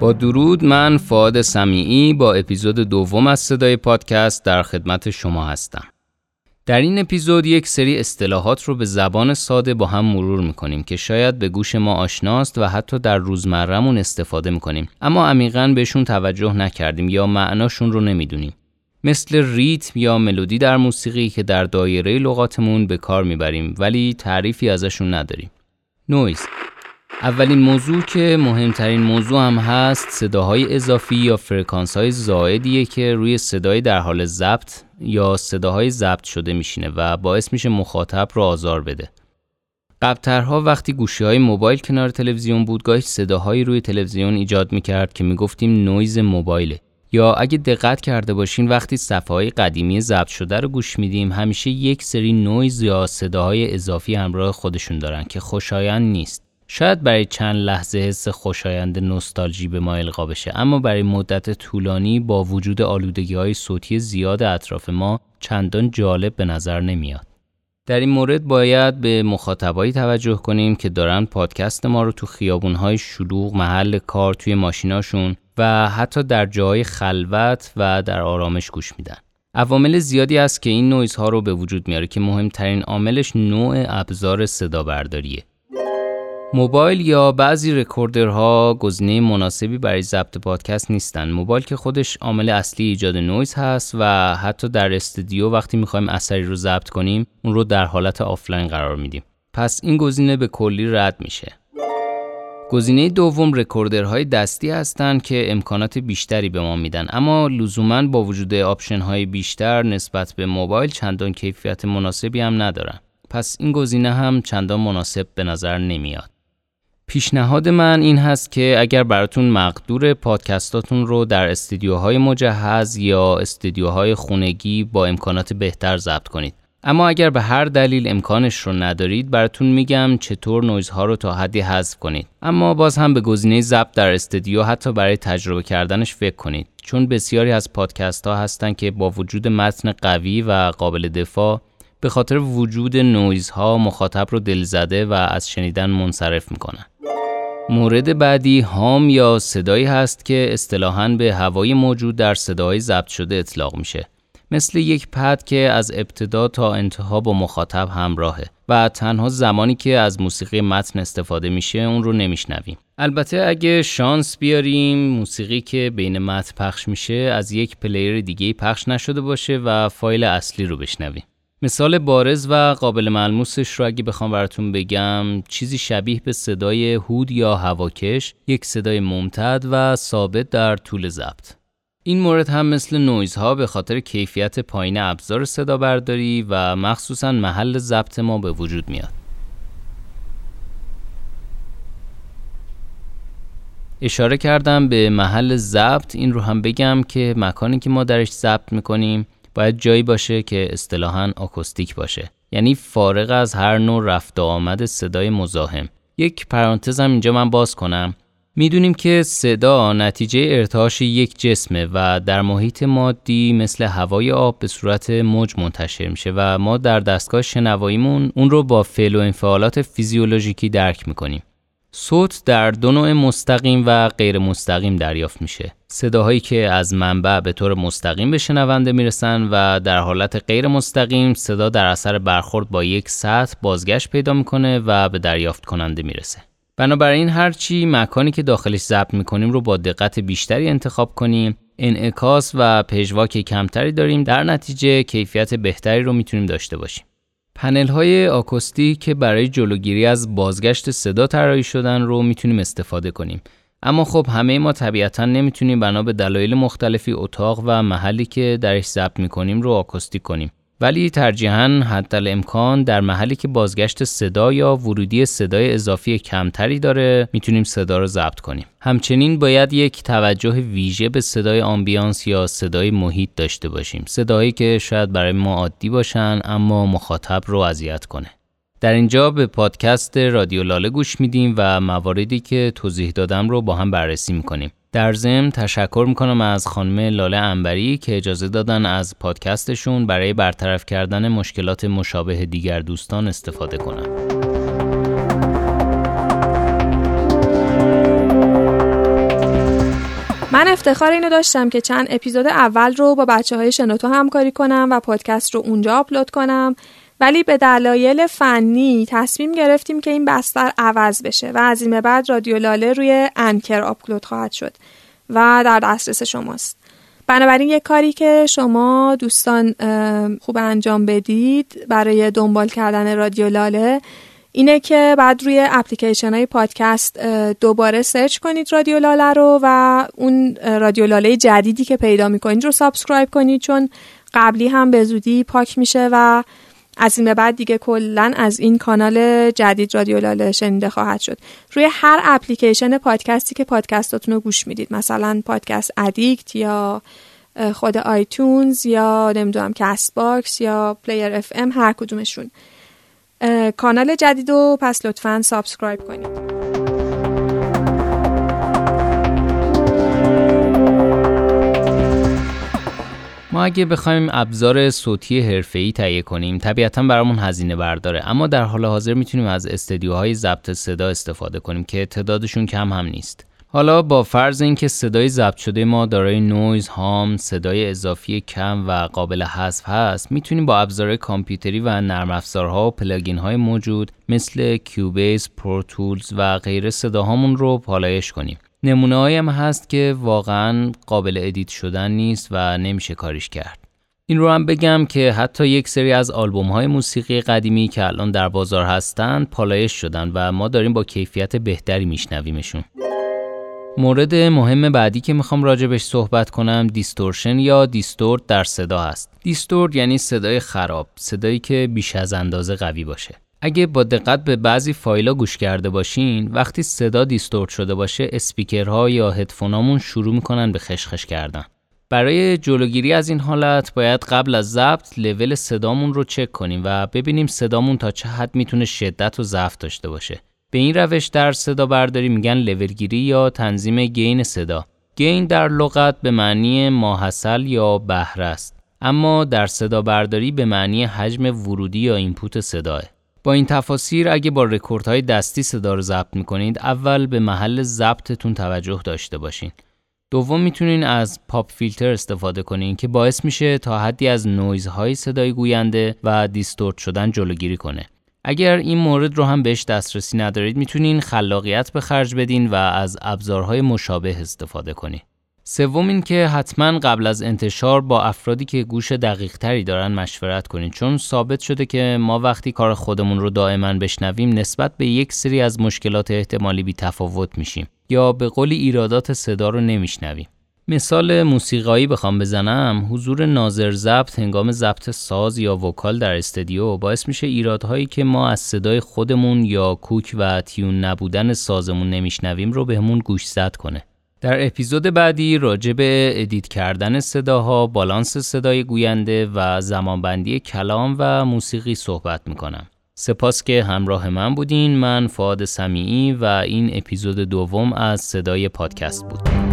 با درود من فاد سمیعی با اپیزود دوم از صدای پادکست در خدمت شما هستم. در این اپیزود یک سری اصطلاحات رو به زبان ساده با هم مرور می‌کنیم که شاید به گوش ما آشناست و حتی در روزمرهمون استفاده می‌کنیم اما عمیقا بهشون توجه نکردیم یا معناشون رو نمی‌دونیم. مثل ریتم یا ملودی در موسیقی که در دایره لغاتمون به کار می‌بریم ولی تعریفی ازشون نداریم. نویز اولین موضوع که مهمترین موضوع هم هست صداهای اضافی یا فرکانس های زائدیه که روی صدای در حال ضبط یا صداهای ضبط شده میشینه و باعث میشه مخاطب رو آزار بده. قبلترها وقتی گوشی های موبایل کنار تلویزیون بود گاهی صداهایی روی تلویزیون ایجاد می‌کرد که می‌گفتیم نویز موبایله یا اگه دقت کرده باشین وقتی صفحه قدیمی ضبط شده رو گوش میدیم همیشه یک سری نویز یا صداهای اضافی همراه خودشون دارن که خوشایند نیست. شاید برای چند لحظه حس خوشایند نوستالژی به ما القا بشه اما برای مدت طولانی با وجود آلودگی های صوتی زیاد اطراف ما چندان جالب به نظر نمیاد. در این مورد باید به مخاطبایی توجه کنیم که دارن پادکست ما رو تو خیابونهای شلوغ محل کار توی ماشیناشون و حتی در جای خلوت و در آرامش گوش میدن. عوامل زیادی است که این نویزها رو به وجود میاره که مهمترین عاملش نوع ابزار صدا برداریه. موبایل یا بعضی recorder ها گزینه مناسبی برای ضبط پادکست نیستن. موبایل که خودش عامل اصلی ایجاد نویز هست و حتی در استودیو وقتی می‌خوایم اثری رو ضبط کنیم اون رو در حالت آفلاین قرار میدیم. پس این گزینه به کلی رد میشه. گزینه دوم recorder های دستی هستند که امکانات بیشتری به ما میدن اما لزوما با وجود option های بیشتر نسبت به موبایل چندان کیفیت مناسبی هم ندارن. پس این گزینه هم چندان مناسب به نظر نمیاد. پیشنهاد من این هست که اگر براتون مقدور پادکستاتون رو در استودیوهای مجهز یا استودیوهای خونگی با امکانات بهتر ضبط کنید. اما اگر به هر دلیل امکانش رو ندارید براتون میگم چطور نویزها رو تا حدی حذف کنید. اما باز هم به گزینه ضبط در استودیو حتی برای تجربه کردنش فکر کنید. چون بسیاری از پادکست ها هستن که با وجود متن قوی و قابل دفاع به خاطر وجود نویزها مخاطب رو دلزده و از شنیدن منصرف می‌کنن. مورد بعدی هام یا صدایی هست که اصطلاحاً به هوای موجود در صدای ضبط شده اطلاق میشه. مثل یک پد که از ابتدا تا انتها با مخاطب همراهه و تنها زمانی که از موسیقی متن استفاده میشه اون رو نمیشنویم. البته اگه شانس بیاریم موسیقی که بین متن پخش میشه از یک پلیر دیگه پخش نشده باشه و فایل اصلی رو بشنویم. مثال بارز و قابل ملموسش رو اگه بخوام براتون بگم چیزی شبیه به صدای هود یا هواکش یک صدای ممتد و ثابت در طول ضبط. این مورد هم مثل نویزها به خاطر کیفیت پایین ابزار صدا برداری و مخصوصا محل ضبط ما به وجود میاد. اشاره کردم به محل ضبط این رو هم بگم که مکانی که ما درش ضبط می‌کنیم باید جایی باشه که اصطلاحا آکوستیک باشه. یعنی فارغ از هر نوع رفت و آمد صدای مزاحم. یک پرانتزم اینجا من باز کنم. می‌دونیم که صدا نتیجه ارتعاش یک جسمه و در محیط مادی مثل هوای آب به صورت موج منتشر میشه و ما در دستگاه شنواییمون اون رو با فعل و انفعالات فیزیولوژیکی درک می‌کنیم. صوت در دو نوع مستقیم و غیر مستقیم دریافت میشه. صداهایی که از منبع به طور مستقیم به شنونده می‌رسن و در حالت غیر مستقیم صدا در اثر برخورد با یک سطح بازگشت پیدا می‌کنه و به دریافت کننده می‌رسه. بنابراین هرچی مکانی که داخلش ضبط می‌کنیم رو با دقت بیشتری انتخاب کنیم انعکاس و پژواک کمتری داریم در نتیجه کیفیت بهتری رو می‌تونیم داشته باشیم. پنل های آکوستیک که برای جلوگیری از بازگشت صدا طراحی شدن رو می‌تونیم استفاده کنیم. اما خب همه ما طبیعتا نمی‌تونیم بنا به دلایل مختلفی اتاق و محلی که درش ضبط می‌کنیم رو آکوستیک کنیم. ولی ترجیحاً حتی امکان در محلی که بازگشت صدا یا ورودی صدای اضافی کمتری داره می‌تونیم صدا رو ضبط کنیم. همچنین باید یک توجه ویژه به صدای ambience یا صدای محیط داشته باشیم. صدایی که شاید برای ما عادی باشن اما مخاطب رو اذیت کنه. در اینجا به پادکست رادیو لاله گوش میدیم و مواردی که توضیح دادم رو با هم بررسی می‌کنیم. در ضمن تشکر می‌کنم از خانم لاله انبری که اجازه دادن از پادکستشون برای برطرف کردن مشکلات مشابه دیگر دوستان استفاده کنم. من افتخار اینو داشتم که چند اپیزود اول رو با بچه های شنوتو همکاری کنم و پادکست رو اونجا آپلود کنم ولی به دلایل فنی تصمیم گرفتیم که این بستر عوض بشه و از این به بعد رادیو لاله روی Anchor آپلود خواهد شد و در دسترس شماست. بنابراین یک کاری که شما دوستان خوب انجام بدید برای دنبال کردن رادیو لاله اینه که بعد روی اپلیکیشن های پادکست دوباره search کنید رادیو لاله رو و اون رادیو لاله جدیدی که پیدا می‌کنید رو subscribe کنید چون قبلی هم به زودی پاک میشه و از این به بعد دیگه کلا از این کانال جدید رادیو لاله شنیده خواهد شد. روی هر اپلیکیشن پادکستی که پادکستاتون رو گوش می‌دید. مثلا Podcast Addict یا خود iTunes یا نمی‌دونم Castbox یا Player FM هر کدومشون. کانال جدید رو پس لطفا subscribe کنید. اگه بخوایم ابزار صوتی حرفه‌ای تهیه کنیم طبیعتا برامون هزینه برداره. اما در حال حاضر می‌تونیم از استدیوهای ضبط صدا استفاده کنیم که تعدادشون کم هم نیست. حالا با فرض اینکه صدای ضبط شده ما دارای نویز، hum، صدای اضافی کم و قابل حذف هست می‌تونیم با ابزارهای کامپیوتری و نرم افزارها و plugin های موجود مثل Cubase، Pro Tools و غیره صداهامون رو پالایش کنیم نمونه هم هست که واقعا قابل edit شدن نیست و نمیشه کاریش کرد. این رو هم بگم که حتی یک سری از آلبوم های موسیقی قدیمی که الان در بازار هستند پالایش شدن و ما داریم با کیفیت بهتری میشنویمشون. مورد مهم بعدی که می‌خوام راجبش صحبت کنم distortion یا distort در صدا هست. distort یعنی صدای خراب، صدایی که بیش از اندازه قوی باشه. اگه با دقت به بعضی فایلا گوش کرده باشین وقتی صدا distort شده باشه اسپیکرها یا هدفونامون شروع می‌کنن به خشخش کردن برای جلوگیری از این حالت باید قبل از ضبط لول صدامون رو چک کنیم و ببینیم صدامون تا چه حد می‌تونه شدت و ضعف داشته باشه به این روش در صدا برداری میگن لولگیری یا تنظیم gain صدا. gain در لغت به معنی ماحصل یا بهره است اما در صدا برداری به معنی حجم ورودی یا input صداست. با این تفاسیر اگه با recorder های دستی صدا رو ضبط می‌کنید اول به محل ضبطتون توجه داشته باشین. دوم می‌تونین از پاپ فیلتر استفاده کنین که باعث میشه تا حدی از نویزهای صدای گوینده و دیستورت شدن جلوگیری کنه. اگر این مورد رو هم بهش دسترسی ندارید می‌تونین خلاقیت به خرج بدین و از ابزارهای مشابه استفاده کنید سوم این که حتما قبل از انتشار با افرادی که گوش دقیق تری دارن مشورت کنید چون ثابت شده که ما وقتی کار خودمون رو دائما بشنویم نسبت به یک سری از مشکلات احتمالی بی تفاوت میشیم یا به قولی ایرادات صدا رو نمیشنویم. مثال موسیقایی بخوام بزنم حضور ناظر ضبط هنگام ضبط ساز یا vocal در استودیو باعث میشه ایرادهایی که ما از صدای خودمون یا کوک و tune نبودن سازمون نمیشنویم رو بهمون گوش زد کنه در اپیزود بعدی راجع به edit کردن صداها، بالانس صدای گوینده و زمانبندی کلام و موسیقی صحبت می‌کنم. سپاس که همراه من بودین من فواد سمیعی و این اپیزود دوم از صدای پادکست بود.